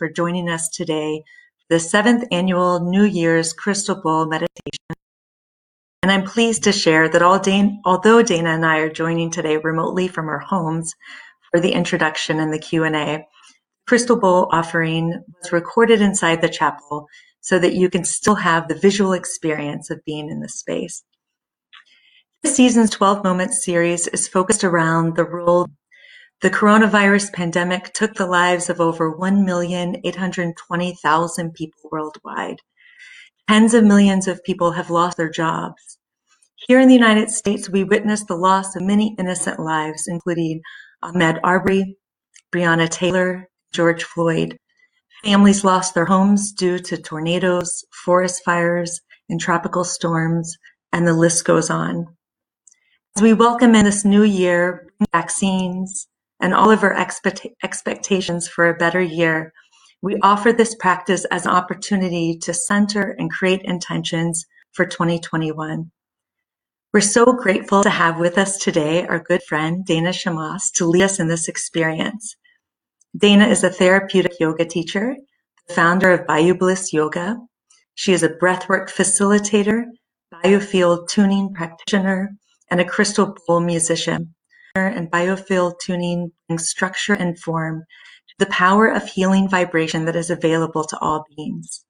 for joining us today for the seventh annual New Year's Crystal Bowl meditation. And I'm pleased to share that although Dana and I are joining today remotely from our homes for the introduction and the Q&A, Crystal Bowl offering was recorded inside the chapel so that you can still have the visual experience of being in the space. This season's 12 Moments series is focused around the role the coronavirus pandemic took the lives of over 1,820,000 people worldwide. Tens of millions of people have lost their jobs. Here in the United States, we witnessed the loss of many innocent lives, including Ahmaud Arbery, Breonna Taylor, George Floyd. Families lost their homes due to tornadoes, forest fires, and tropical storms, and the list goes on. As we welcome in this new year vaccines and all of our expect- expectations for a better year, we offer this practice as an opportunity to center and create intentions for 2021. We're so grateful to have with us today our good friend Dana Shamas to lead us in this experience. Dana is a therapeutic yoga teacher, the founder of BioBliss Yoga. She is a breathwork facilitator, biofield tuning practitioner, and a crystal bowl musician. And biofield tuning brings structure and form to the power of healing vibration that is available to all beings.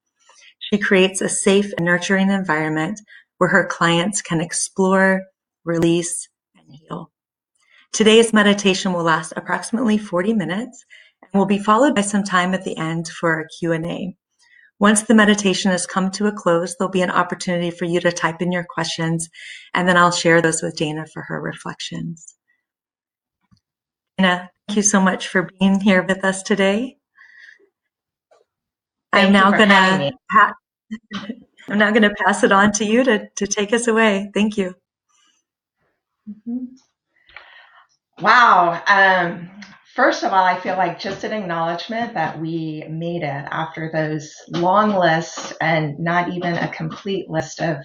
She creates a safe and nurturing environment where her clients can explore, release, and heal. Today's meditation will last approximately 40 minutes and will be followed by some time at the end for a Q&A. Once the meditation has come to a close, there'll be an opportunity for you to type in your questions, and then I'll share those with Dana for her reflections. Dana, thank you so much for being here with us today. Thank I'm now gonna pa- I'm now gonna pass it on to you to, to take us away. Thank you. Mm-hmm. Wow. Um, First of all, I feel like just an acknowledgement that we made it after those long lists and not even a complete list of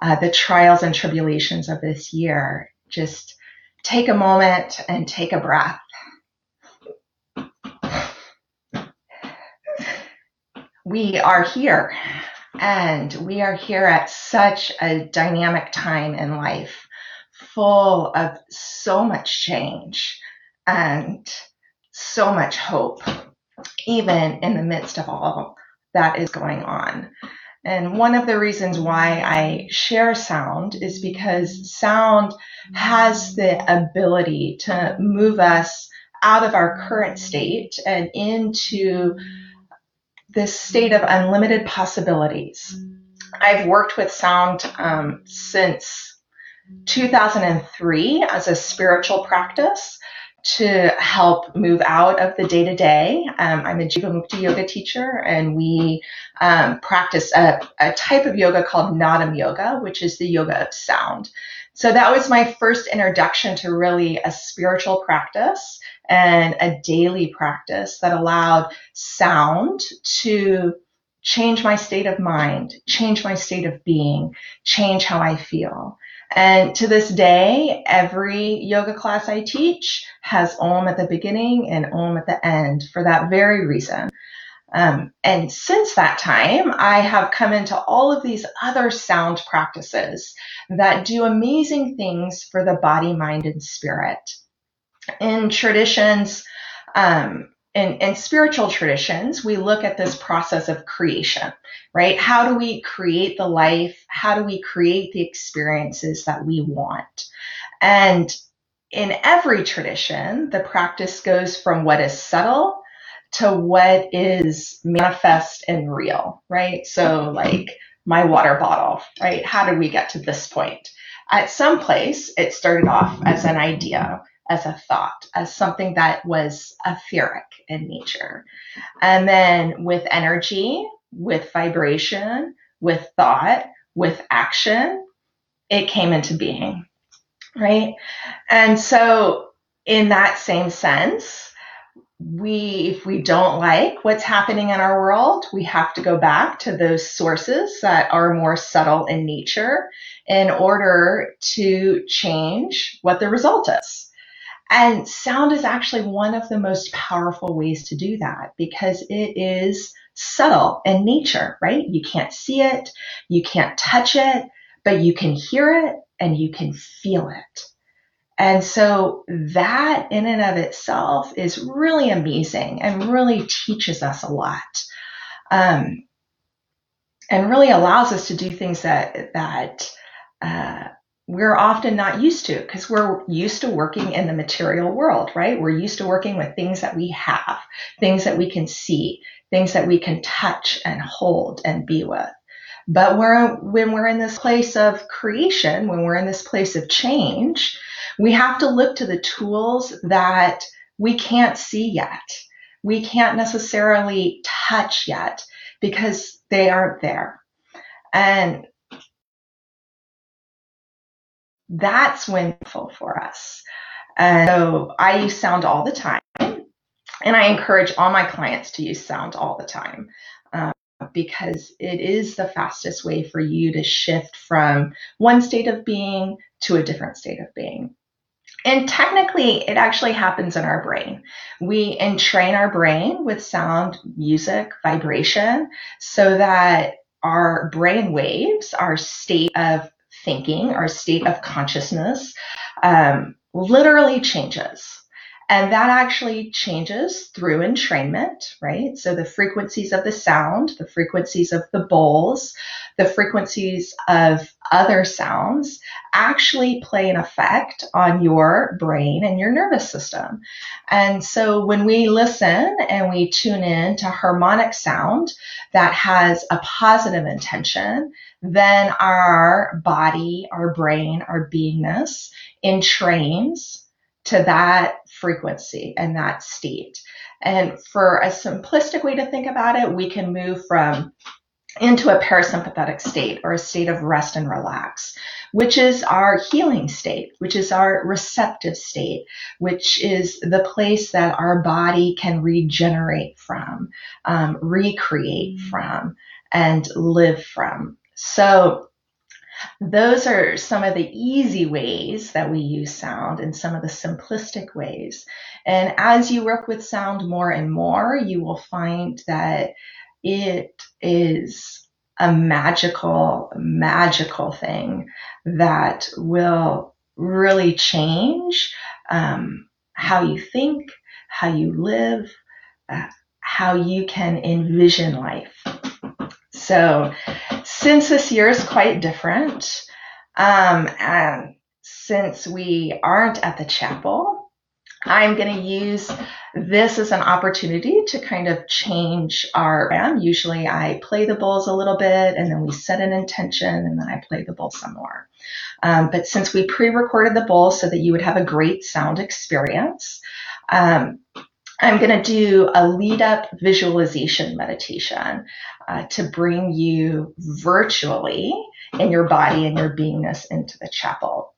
uh, the trials and tribulations of this year. Just take a moment and take a breath. We are here, and we are here at such a dynamic time in life, full of so much change and so much hope, even in the midst of all that is going on. And one of the reasons why I share sound is because sound has the ability to move us out of our current state and into this state of unlimited possibilities. I've worked with sound um, since 2003 as a spiritual practice to help move out of the day to day. I'm a Jivamukti yoga teacher, and we um, practice a, a, type of yoga called Nadam yoga, which is the yoga of sound. So that was my first introduction to really a spiritual practice and a daily practice that allowed sound to change my state of mind, change my state of being, change how I feel. And to this day, every yoga class I teach has Om at the beginning and Om at the end for that very reason. Um, and since that time, I have come into all of these other sound practices that do amazing things for the body, mind, and spirit. In traditions, um, in, in spiritual traditions, we look at this process of creation, right? How do we create the life? How do we create the experiences that we want? And in every tradition, the practice goes from what is subtle to what is manifest and real, right? So, like my water bottle, right? How did we get to this point? At some place, it started off as an idea as a thought, as something that was etheric in nature. And then with energy, with vibration, with thought, with action, it came into being, right? And so, in that same sense, we, if we don't like what's happening in our world, we have to go back to those sources that are more subtle in nature in order to change what the result is. And sound is actually one of the most powerful ways to do that because it is subtle in nature, right? You can't see it, you can't touch it, but you can hear it and you can feel it. And so that in and of itself is really amazing and really teaches us a lot. Um, and really allows us to do things that that uh, we're often not used to because we're used to working in the material world, right? We're used to working with things that we have, things that we can see, things that we can touch and hold and be with. But we're, when we're in this place of creation, when we're in this place of change, we have to look to the tools that we can't see yet. We can't necessarily touch yet because they aren't there. And that's wonderful for us. And so I use sound all the time. And I encourage all my clients to use sound all the time um, because it is the fastest way for you to shift from one state of being to a different state of being. And technically, it actually happens in our brain. We entrain our brain with sound, music, vibration, so that our brain waves, our state of thinking, our state of consciousness, um, literally changes. And that actually changes through entrainment, right? So the frequencies of the sound, the frequencies of the bowls, the frequencies of other sounds actually play an effect on your brain and your nervous system. And so when we listen and we tune in to harmonic sound that has a positive intention, then our body, our brain, our beingness entrains to that frequency and that state. And for a simplistic way to think about it, we can move from into a parasympathetic state or a state of rest and relax, which is our healing state, which is our receptive state, which is the place that our body can regenerate from, um, recreate mm. from, and live from. So those are some of the easy ways that we use sound and some of the simplistic ways. And as you work with sound more and more, you will find that it is a magical, magical thing that will really change um, how you think, how you live, uh, how you can envision life. So, since this year is quite different, um, and since we aren't at the chapel, I'm going to use this as an opportunity to kind of change our. Usually I play the bowls a little bit and then we set an intention and then I play the bowl some more. Um, but since we pre-recorded the bowl so that you would have a great sound experience, um, I'm going to do a lead up visualization meditation uh, to bring you virtually in your body and your beingness into the chapel.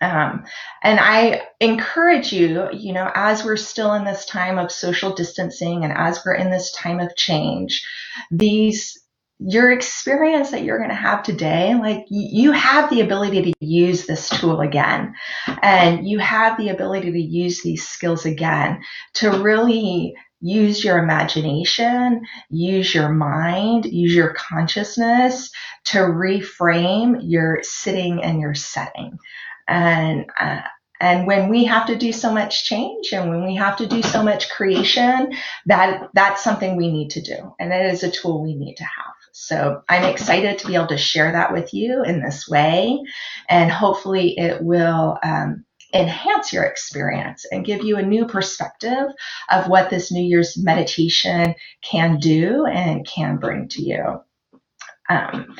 Um, and I encourage you, you know, as we're still in this time of social distancing and as we're in this time of change, these your experience that you're going to have today, like you have the ability to use this tool again, and you have the ability to use these skills again to really use your imagination, use your mind, use your consciousness to reframe your sitting and your setting. And uh, and when we have to do so much change and when we have to do so much creation, that that's something we need to do, and it is a tool we need to have. So I'm excited to be able to share that with you in this way, and hopefully it will um, enhance your experience and give you a new perspective of what this New Year's meditation can do and can bring to you. Um,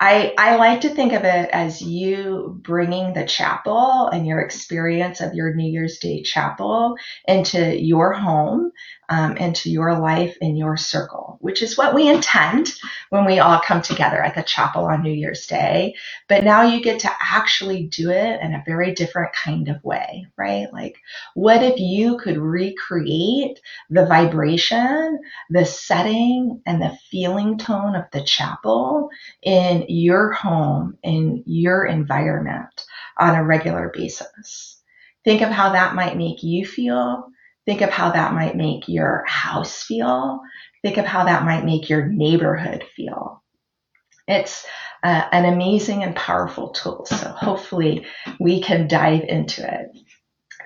I, I like to think of it as you bringing the chapel and your experience of your New Year's Day chapel into your home, um, into your life, in your circle, which is what we intend when we all come together at the chapel on New Year's Day. But now you get to actually do it in a very different kind of way, right? Like, what if you could recreate the vibration, the setting, and the feeling tone of the chapel in your home, in your environment on a regular basis. Think of how that might make you feel. Think of how that might make your house feel. Think of how that might make your neighborhood feel. It's uh, an amazing and powerful tool. So hopefully we can dive into it.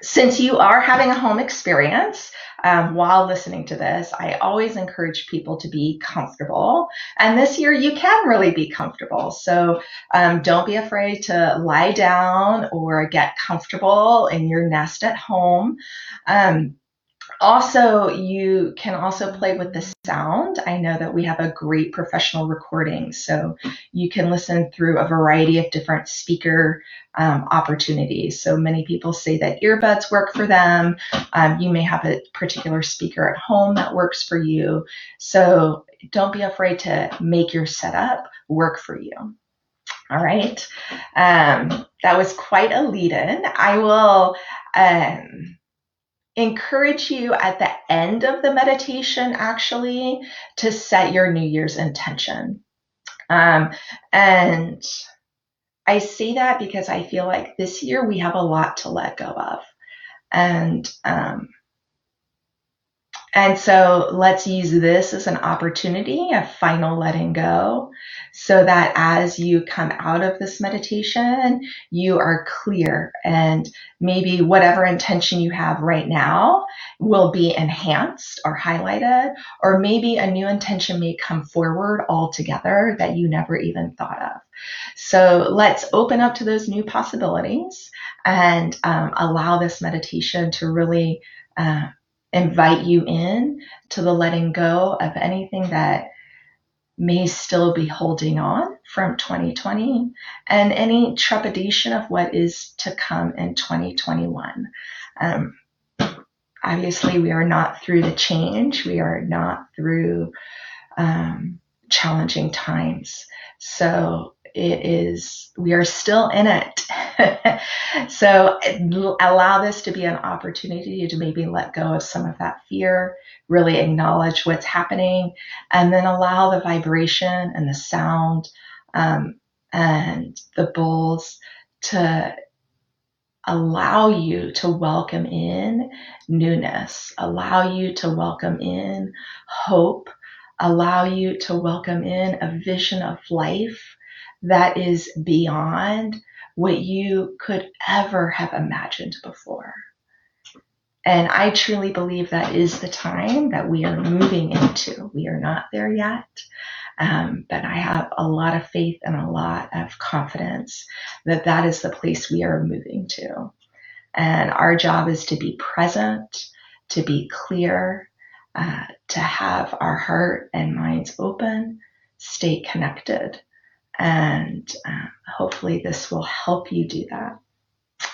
Since you are having a home experience, um, while listening to this, I always encourage people to be comfortable. And this year, you can really be comfortable. So um, don't be afraid to lie down or get comfortable in your nest at home. Um, also, you can also play with the sound. I know that we have a great professional recording, so you can listen through a variety of different speaker um, opportunities. So many people say that earbuds work for them. Um, you may have a particular speaker at home that works for you. So don't be afraid to make your setup work for you. All right. Um, that was quite a lead in. I will. Um, encourage you at the end of the meditation actually to set your New Year's intention. Um, and I say that because I feel like this year we have a lot to let go of. And um, and so let's use this as an opportunity, a final letting go, so that as you come out of this meditation, you are clear and maybe whatever intention you have right now will be enhanced or highlighted, or maybe a new intention may come forward altogether that you never even thought of. So let's open up to those new possibilities and um, allow this meditation to really. Uh, invite you in to the letting go of anything that may still be holding on from 2020 and any trepidation of what is to come in 2021. Um, obviously, we are not through the change, we are not through um, challenging times. So it is, we are still in it. so allow this to be an opportunity to maybe let go of some of that fear, really acknowledge what's happening, and then allow the vibration and the sound um, and the bowls to allow you to welcome in newness, allow you to welcome in hope, allow you to welcome in a vision of life that is beyond what you could ever have imagined before. And I truly believe that is the time that we are moving into. We are not there yet, um, but I have a lot of faith and a lot of confidence that that is the place we are moving to. And our job is to be present, to be clear, uh, to have our heart and minds open, stay connected, and uh, hopefully this will help you do that.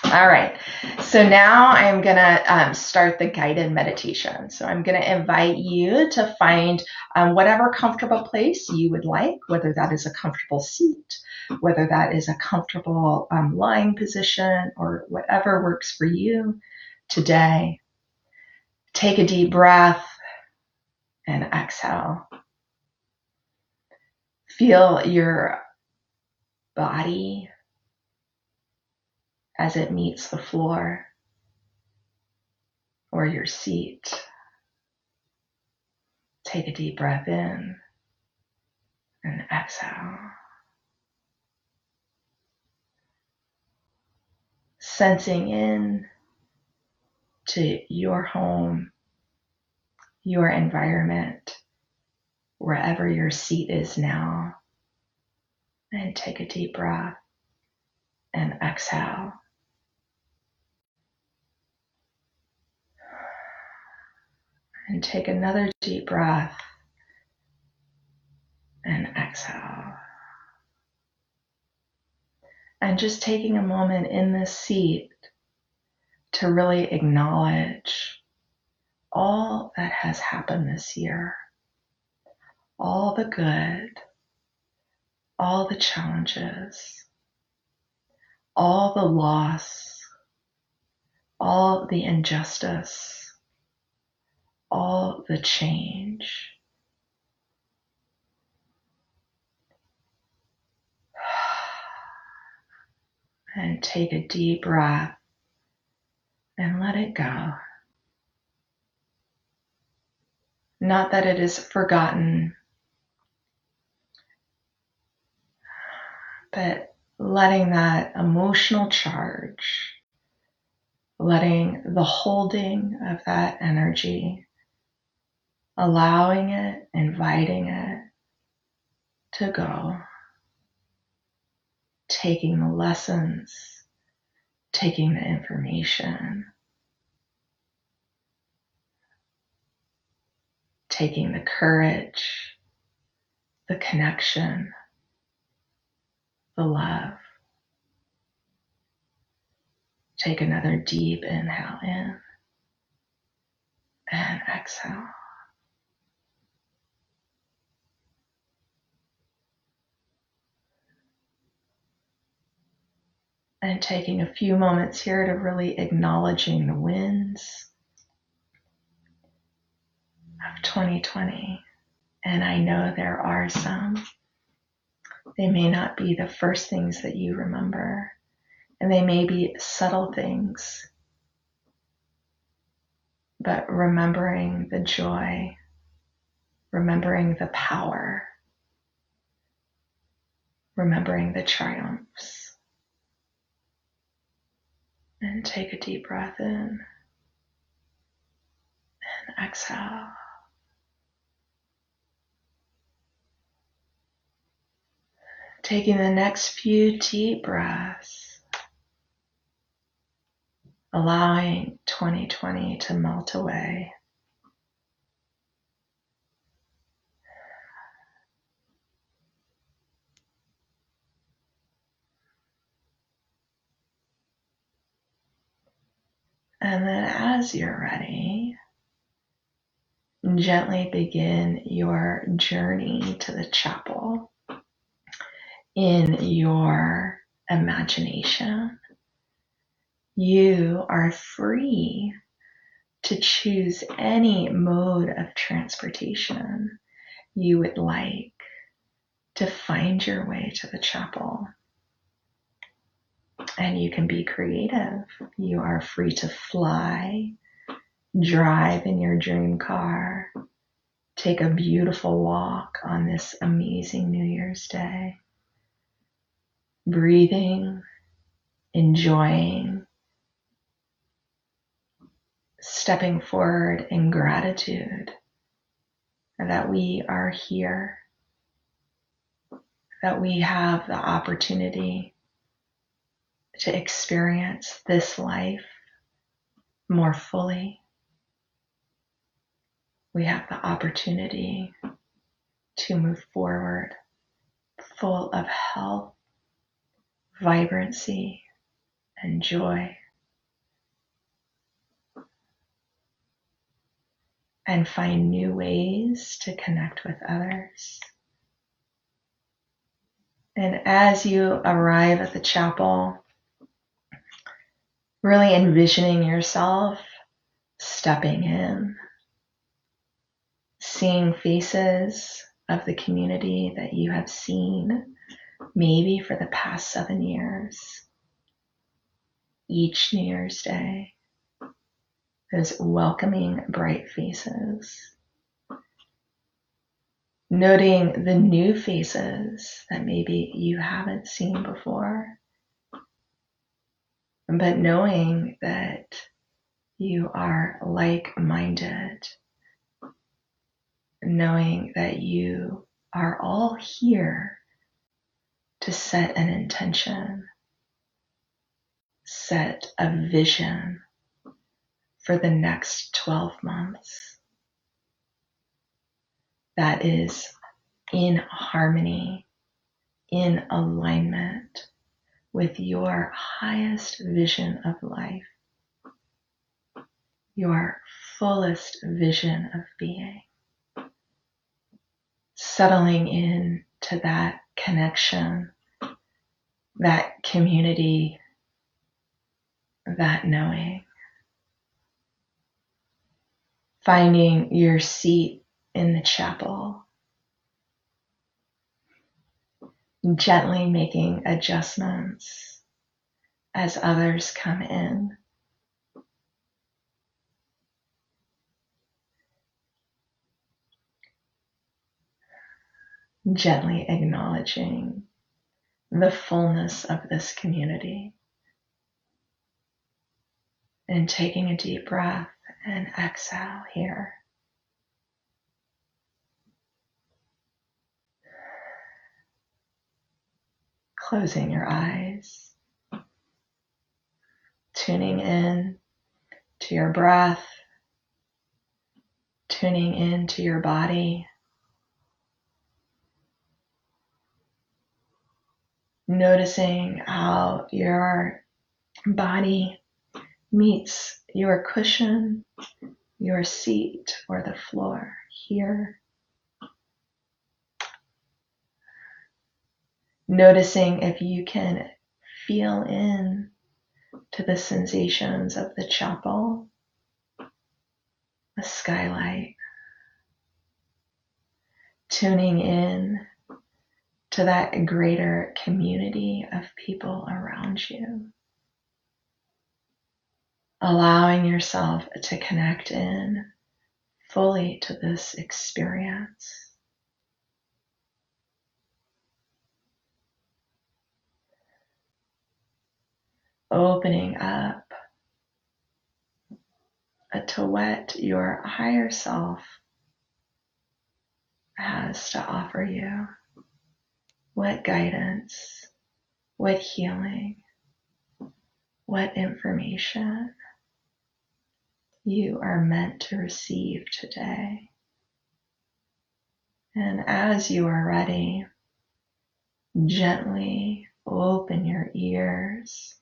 All right, so now I'm gonna um, start the guided meditation. So I'm gonna invite you to find um, whatever comfortable place you would like, whether that is a comfortable seat, whether that is a comfortable um, lying position, or whatever works for you today. Take a deep breath and exhale. Feel your body as it meets the floor or your seat. Take a deep breath in and exhale. Sensing in to your home, your environment, wherever your seat is now. And take a deep breath and exhale. And take another deep breath and exhale. And just taking a moment in this seat to really acknowledge all that has happened this year, all the good, all the challenges, all the loss, all the injustice, all the change. And take a deep breath and let it go. Not that it is forgotten, but letting that emotional charge, letting the holding of that energy, allowing it, inviting it to go, taking the lessons, taking the information, taking the courage, the connection, the love. Take another deep inhale in and exhale. And taking a few moments here to really acknowledging the wins of 2020. And I know there are some. They may not be the first things that you remember, and they may be subtle things. But remembering the joy, remembering the power, remembering the triumphs. And take a deep breath in and exhale. Taking the next few deep breaths, allowing 2020 to melt away. And then, as you're ready, gently begin your journey to the chapel in your imagination. You are free to choose any mode of transportation you would like to find your way to the chapel. And you can be creative. You are free to fly, drive in your dream car, take a beautiful walk on this amazing New Year's Day breathing, enjoying, stepping forward in gratitude that we are here, that we have the opportunity to experience this life more fully. We have the opportunity to move forward full of health vibrancy and joy. And find new ways to connect with others. And as you arrive at the chapel, really envisioning yourself stepping in, seeing faces of the community that you have seen maybe for the past seven years, each New Year's Day, those welcoming bright faces. Noting the new faces that maybe you haven't seen before, but knowing that you are like minded, knowing that you are all here to set an intention, set a vision for the next 12 months that is in harmony, in alignment with your highest vision of life, your fullest vision of being. Settling in to that connection, that community, that knowing. Finding your seat in the chapel, gently making adjustments as others come in. Gently acknowledging the fullness of this community. And taking a deep breath and exhale here. Closing your eyes, tuning in to your breath, tuning in to your body. Noticing how your body meets your cushion, your seat, or the floor here. Noticing if you can feel in to the sensations of the chapel, the skylight, tuning in to that greater community of people around you. Allowing yourself to connect in fully to this experience. Opening up to what your higher self has to offer you. What guidance, what healing, what information you are meant to receive today. And as you are ready, gently open your ears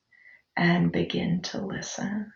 and begin to listen.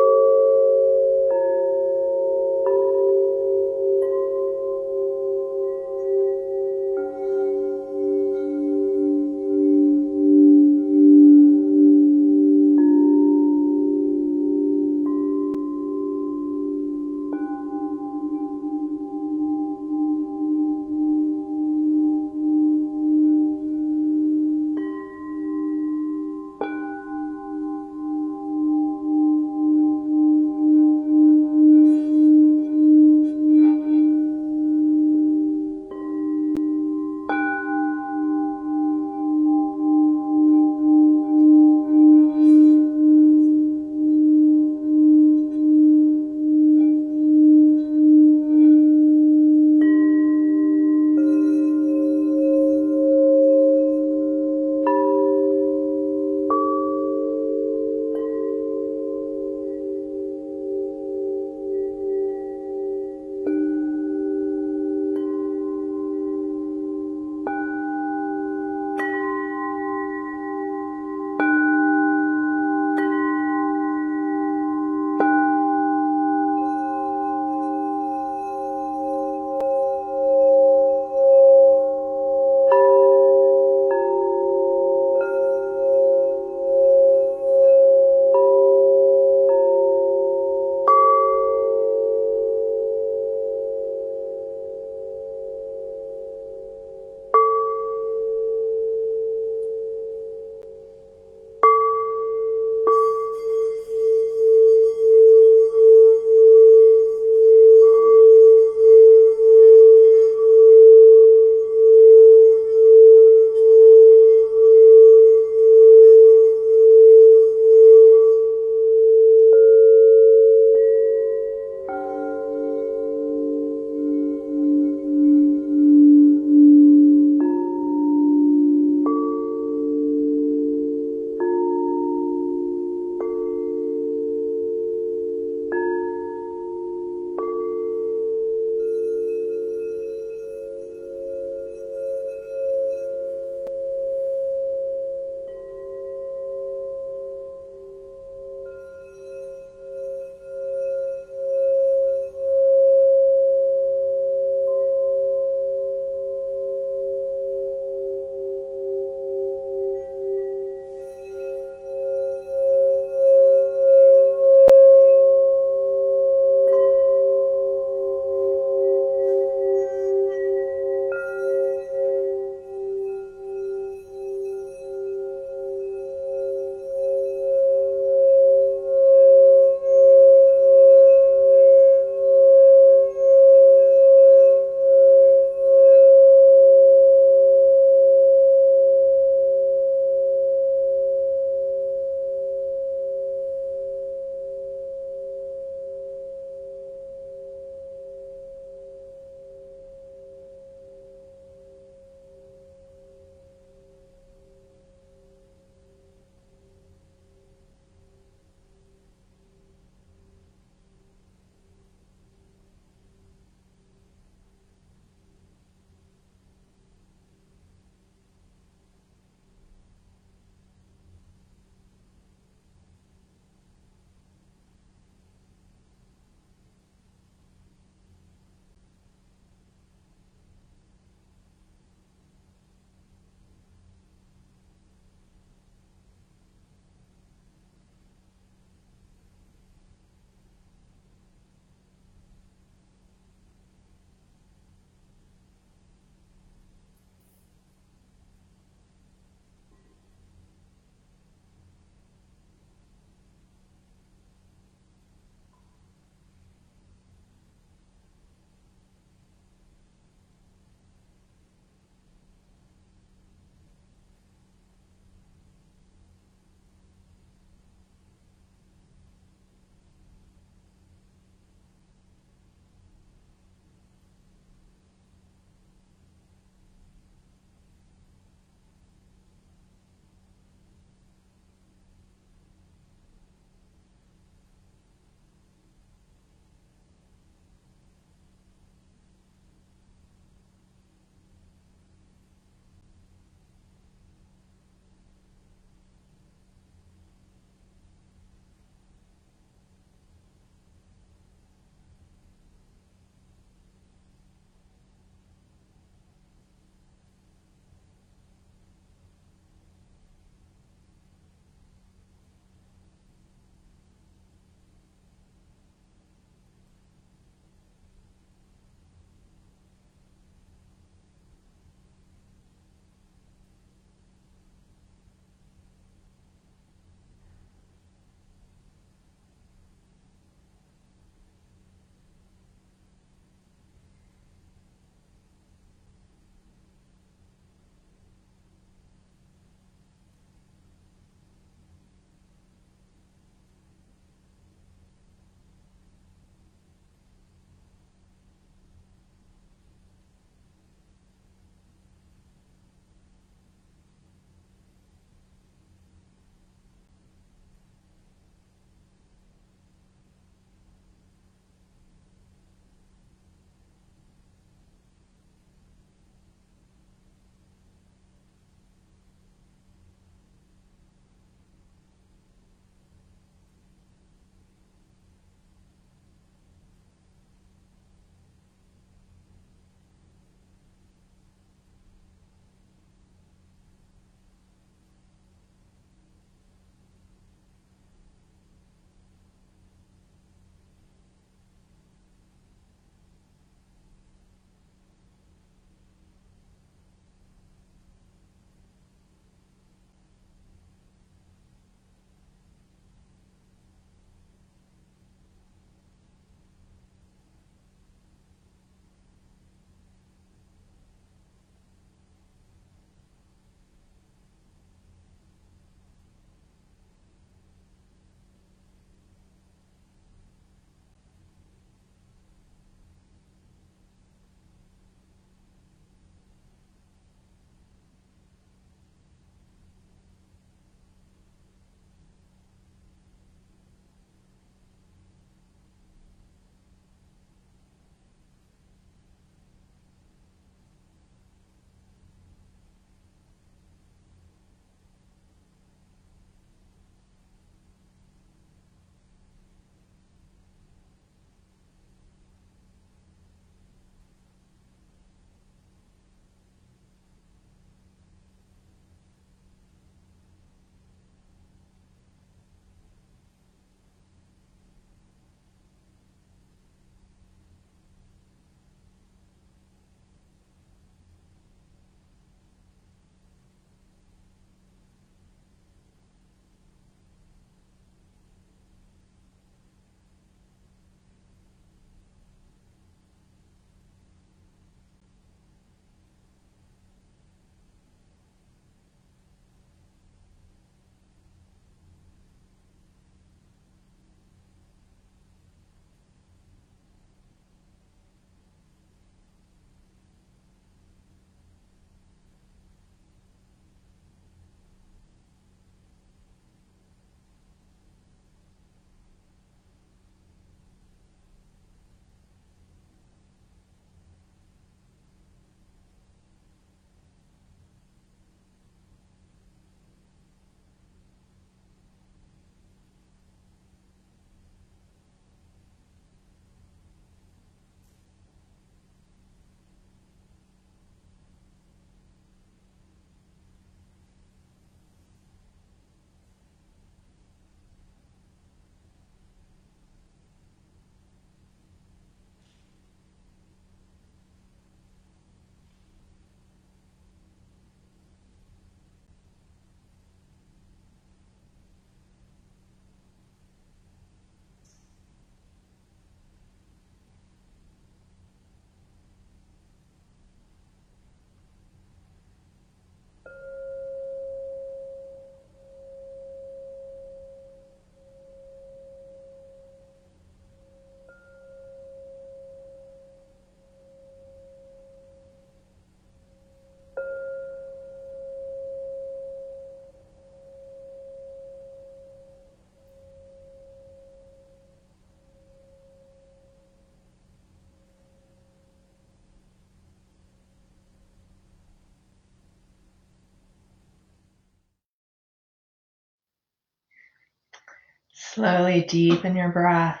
Slowly deepen your breath,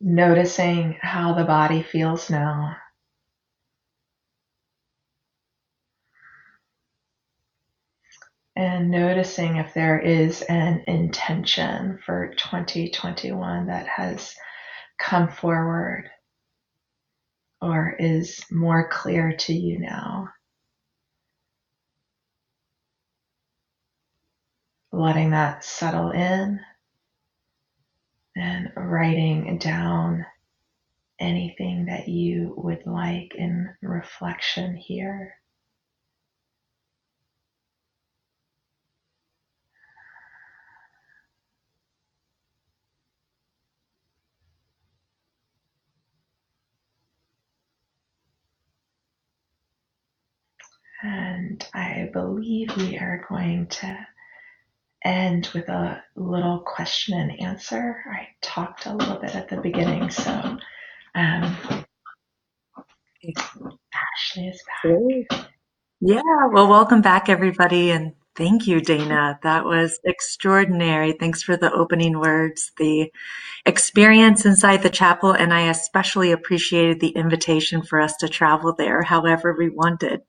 noticing how the body feels now. And noticing if there is an intention for 2021 that has come forward or is more clear to you now. Letting that settle in and writing down anything that you would like in reflection here. And I believe we are going to end with a little question and answer. I talked a little bit at the beginning, so um, Ashley is back. Yeah, well, welcome back, everybody, and thank you, Dana. That was extraordinary. Thanks for the opening words, the experience inside the chapel, and I especially appreciated the invitation for us to travel there however we wanted.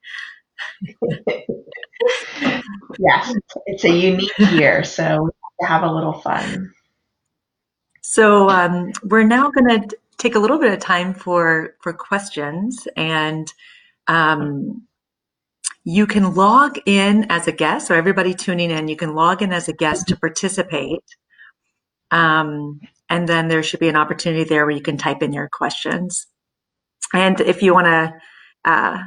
yes, it's a unique year, so we have a little fun. So um, we're now going to take a little bit of time for for questions, and um, you can log in as a guest. So everybody tuning in, you can log in as a guest to participate. Um, and then there should be an opportunity there where you can type in your questions. And if you want to uh,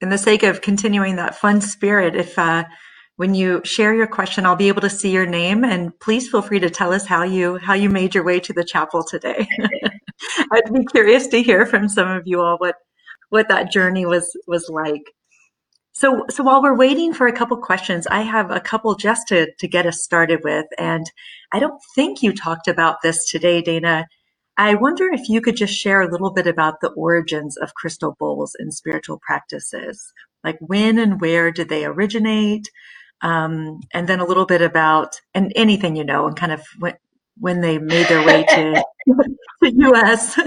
in the sake of continuing that fun spirit, if uh, when you share your question, I'll be able to see your name, and please feel free to tell us how you how you made your way to the chapel today. I'd be curious to hear from some of you all what what that journey was was like. So, so while we're waiting for a couple questions, I have a couple just to to get us started with, and I don't think you talked about this today, Dana. I wonder if you could just share a little bit about the origins of crystal bowls in spiritual practices. Like when and where did they originate? Um, and then a little bit about, and anything you know, and kind of when, when they made their way to the US.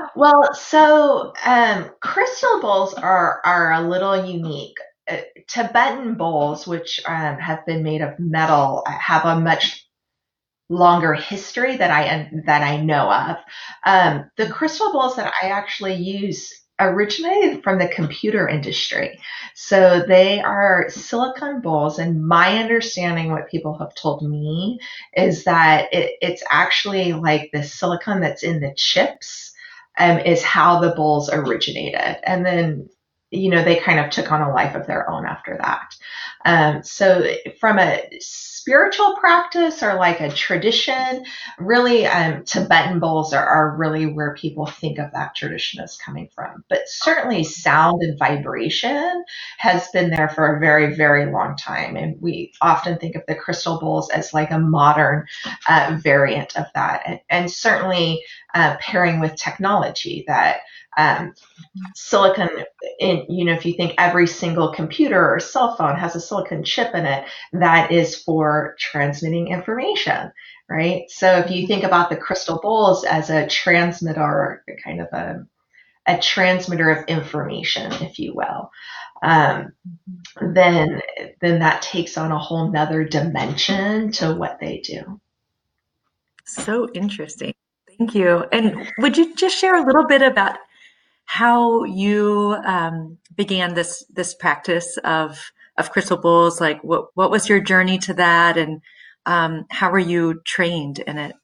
well, so um, crystal bowls are, are a little unique. Uh, Tibetan bowls, which um, have been made of metal, have a much longer history that I that I know of. Um, the crystal bowls that I actually use originated from the computer industry. So they are silicon bowls, and my understanding, what people have told me, is that it, it's actually like the silicon that's in the chips um, is how the bowls originated, and then you know they kind of took on a life of their own after that. Um, so from a spiritual practice or like a tradition, really um, Tibetan bowls are, are really where people think of that tradition as coming from. But certainly sound and vibration has been there for a very, very long time. And we often think of the crystal bowls as like a modern uh, variant of that. And, and certainly uh, pairing with technology that um, silicon in you know if you think every single computer or cell phone has a silicon chip in it that is for transmitting information right? So if you think about the crystal bowls as a transmitter kind of a, a transmitter of information if you will um, then then that takes on a whole nother dimension to what they do. So interesting. Thank you. And would you just share a little bit about how you um, began this this practice of of crystal bowls. Like, what what was your journey to that, and um, how were you trained in it?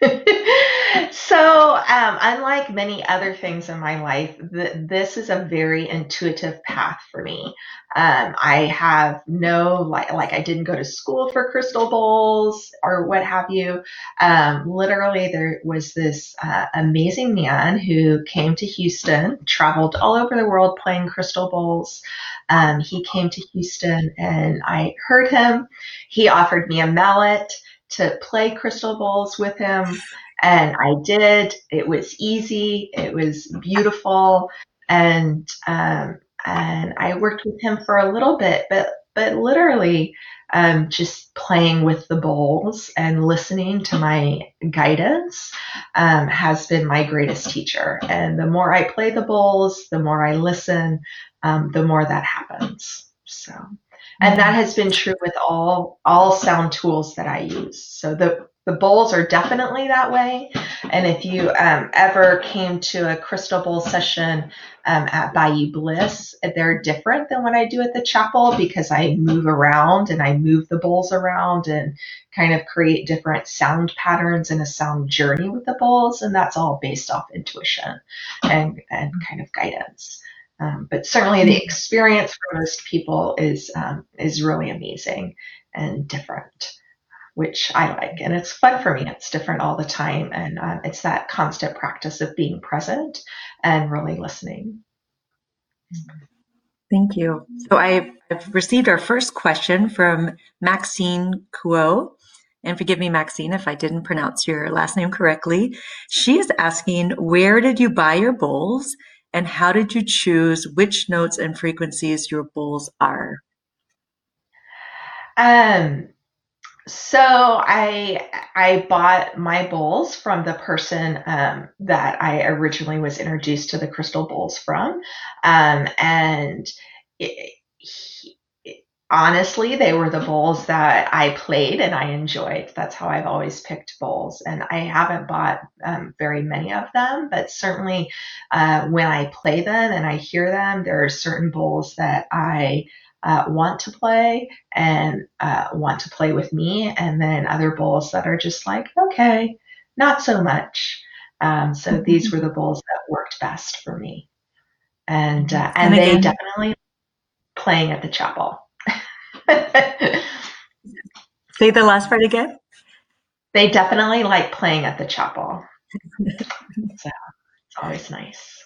so, um, unlike many other things in my life, th- this is a very intuitive path for me. Um, I have no like like I didn't go to school for crystal bowls or what have you. Um, literally, there was this uh, amazing man who came to Houston, traveled all over the world playing crystal bowls. Um, he came to Houston, and I heard him. He offered me a mallet to play crystal bowls with him. And I did. It was easy. It was beautiful. And, um, and I worked with him for a little bit, but but literally um, just playing with the bowls and listening to my guidance um, has been my greatest teacher. And the more I play the bowls, the more I listen, um, the more that happens. So, and that has been true with all all sound tools that I use. So the the bowls are definitely that way. And if you um, ever came to a crystal bowl session um, at Bayou Bliss, they're different than what I do at the chapel because I move around and I move the bowls around and kind of create different sound patterns and a sound journey with the bowls. And that's all based off intuition and, and kind of guidance. Um, but certainly the experience for most people is um, is really amazing and different which I like. And it's fun for me. It's different all the time. And um, it's that constant practice of being present and really listening. Thank you. So I've, I've received our first question from Maxine Kuo. And forgive me, Maxine, if I didn't pronounce your last name correctly. She is asking, where did you buy your bowls? And how did you choose which notes and frequencies your bowls are? Um, so I I bought my bowls from the person um, that I originally was introduced to the crystal bowls from, um, and it, he, honestly, they were the bowls that I played and I enjoyed. That's how I've always picked bowls, and I haven't bought um, very many of them, but certainly uh, when I play them and I hear them, there are certain bowls that I uh, want to play and uh, want to play with me, and then other bowls that are just like, okay, not so much. Um, so mm-hmm. these were the bowls that worked best for me, and uh, and, and they definitely playing at the chapel. Say the last part again. They definitely like playing at the chapel. so it's always nice.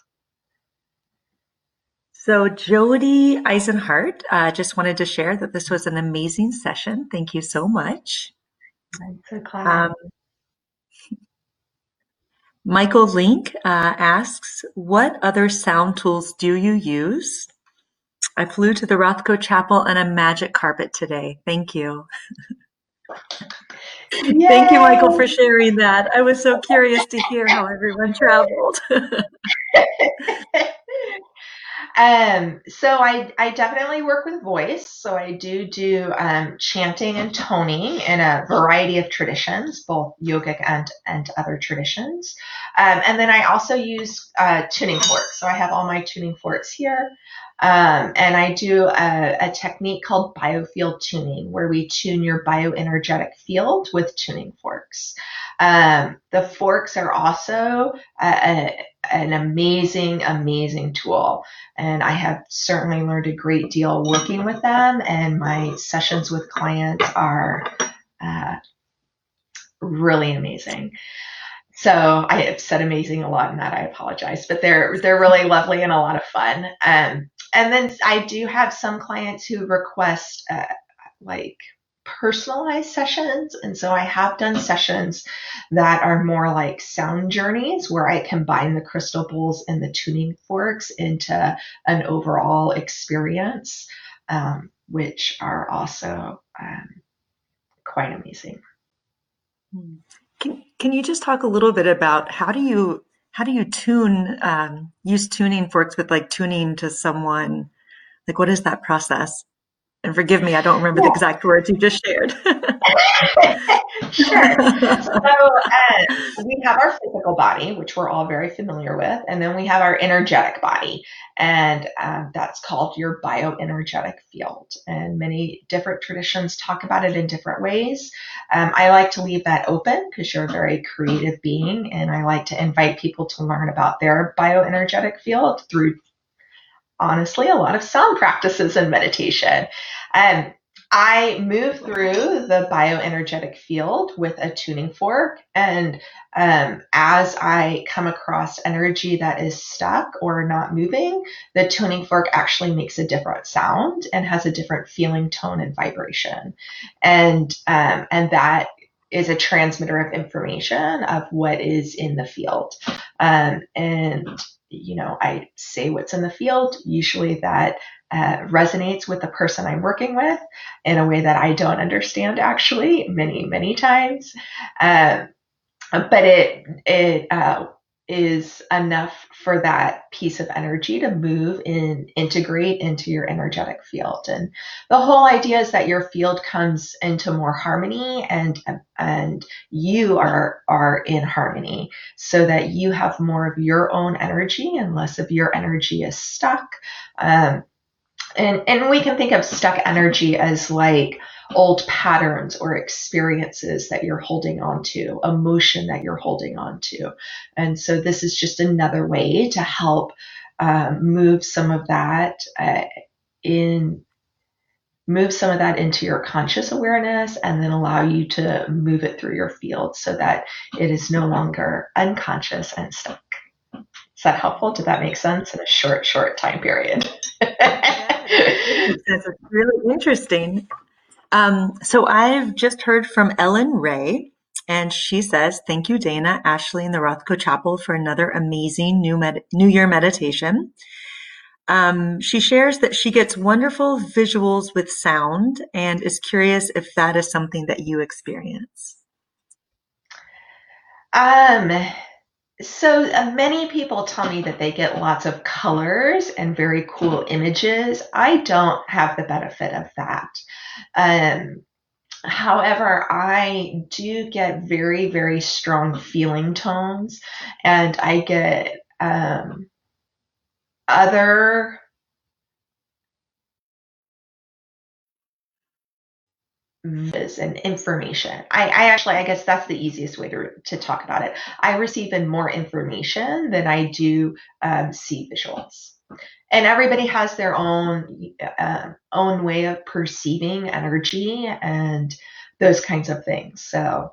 So Jody Eisenhart uh, just wanted to share that this was an amazing session. Thank you so much. Um, Michael Link uh, asks, what other sound tools do you use? I flew to the Rothko Chapel on a magic carpet today. Thank you. Thank you, Michael, for sharing that. I was so curious to hear how everyone traveled. Um, so I, I definitely work with voice. So I do do um, chanting and toning in a variety of traditions, both yogic and, and other traditions. Um, and then I also use uh, tuning forks. So I have all my tuning forks here. Um, and I do a, a, technique called biofield tuning, where we tune your bioenergetic field with tuning forks. Um, the forks are also a, a, an amazing, amazing tool. And I have certainly learned a great deal working with them. And my sessions with clients are uh, really amazing. So I have said amazing a lot in that. I apologize, but they're they're really lovely and a lot of fun. Um, and then I do have some clients who request uh, like personalized sessions. And so I have done sessions that are more like sound journeys where I combine the crystal bowls and the tuning forks into an overall experience, um, which are also um, quite amazing. Hmm. Can, can you just talk a little bit about how do you how do you tune um, use tuning forks with like tuning to someone like what is that process and forgive me, I don't remember yeah. the exact words you just shared. sure. So uh, we have our physical body, which we're all very familiar with, and then we have our energetic body, and um, that's called your bioenergetic field. And many different traditions talk about it in different ways. Um, I like to leave that open because you're a very creative being, and I like to invite people to learn about their bioenergetic field through honestly a lot of sound practices and meditation. Um, I move through the bioenergetic field with a tuning fork. And um, as I come across energy that is stuck or not moving, the tuning fork actually makes a different sound and has a different feeling, tone, and vibration. And, um, and that is a transmitter of information of what is in the field. Um, and you know, I say what's in the field. Usually that uh, resonates with the person I'm working with in a way that I don't understand actually many many times, uh, but it it uh, is enough for that piece of energy to move and integrate into your energetic field. And the whole idea is that your field comes into more harmony and and you are are in harmony so that you have more of your own energy and less of your energy is stuck. Um, and and we can think of stuck energy as like old patterns or experiences that you're holding on to, emotion that you're holding on to. And so this is just another way to help um, move some of that uh, in move some of that into your conscious awareness and then allow you to move it through your field so that it is no longer unconscious and stuck. Is that helpful? Did that make sense in a short, short time period? That's really interesting. Um, so I've just heard from Ellen Ray, and she says, "Thank you, Dana, Ashley, and the Rothko Chapel for another amazing New Med- New Year meditation." Um, she shares that she gets wonderful visuals with sound and is curious if that is something that you experience. Um, so uh, many people tell me that they get lots of colors and very cool images. I don't have the benefit of that. Um, however, I do get very, very strong feeling tones, and I get um, other and information. I, I, actually, I guess that's the easiest way to, to talk about it. I receive in more information than I do um, see visuals. And everybody has their own uh, own way of perceiving energy and those kinds of things. So,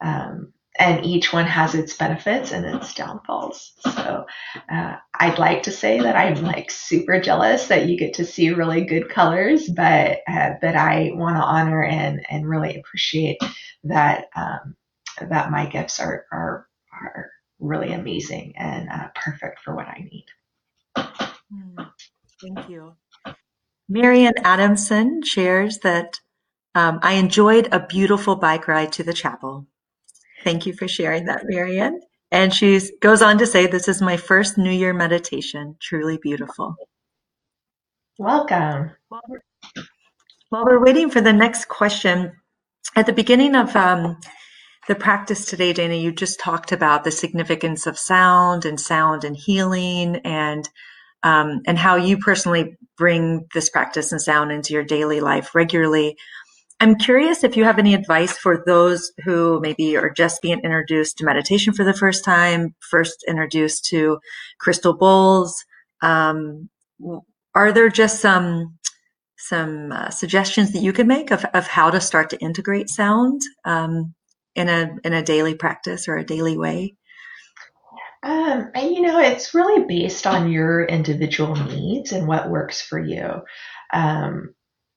um, and each one has its benefits and its downfalls. So uh, I'd like to say that I'm like super jealous that you get to see really good colors, but uh, but I want to honor and and really appreciate that um, that my gifts are are are really amazing and uh, perfect for what I need. Hmm. Thank you. Marian Adamson shares that um, I enjoyed a beautiful bike ride to the chapel. Thank you for sharing that, Marianne. And she goes on to say, This is my first New Year meditation. Truly beautiful. Welcome. While we're, while we're waiting for the next question, at the beginning of um, the practice today, Dana, you just talked about the significance of sound and sound and healing and um, and how you personally bring this practice and sound into your daily life regularly. I'm curious if you have any advice for those who maybe are just being introduced to meditation for the first time, first introduced to crystal bowls. Um, are there just some some uh, suggestions that you can make of, of how to start to integrate sound um, in a in a daily practice or a daily way? Um, and you know, it's really based on your individual needs and what works for you. Um,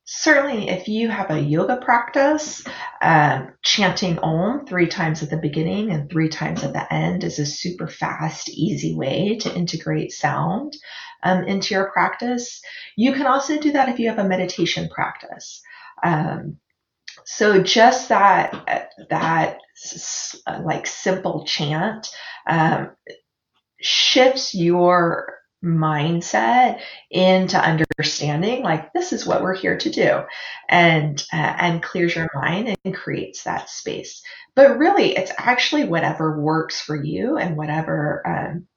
certainly if you have a yoga practice, um, chanting Om three times at the beginning and three times at the end is a super fast, easy way to integrate sound um, into your practice. You can also do that if you have a meditation practice. Um, so just that that like simple chant um, shifts your mindset into understanding like this is what we're here to do. And uh, and clears your mind and creates that space. But really it's actually whatever works for you and whatever um,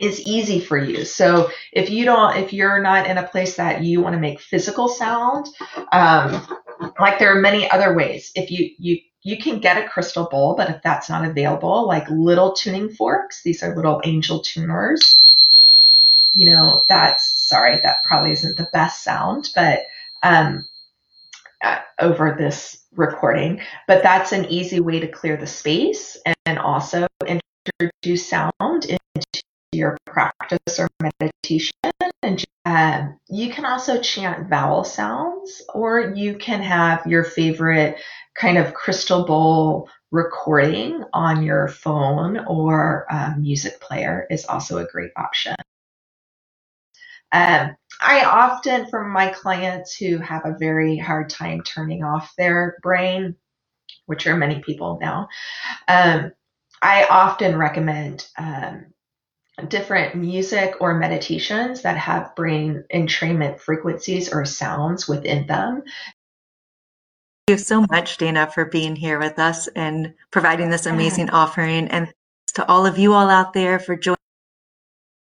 is easy for you. So if you don't if you're not in a place that you want to make physical sound um, like there are many other ways. If you you you can get a crystal bowl but if that's not available like little tuning forks these are little angel tuners you know, that's sorry, that probably isn't the best sound, but um, uh, over this recording, but that's an easy way to clear the space and also introduce sound into your practice or meditation. And um, you can also chant vowel sounds, or you can have your favorite kind of crystal bowl recording on your phone or music player is also a great option. Um, I often, for my clients who have a very hard time turning off their brain, which are many people now, um, I often recommend um, different music or meditations that have brain entrainment frequencies or sounds within them. Thank you so much, Dana, for being here with us and providing this amazing offering. And to all of you all out there for joining.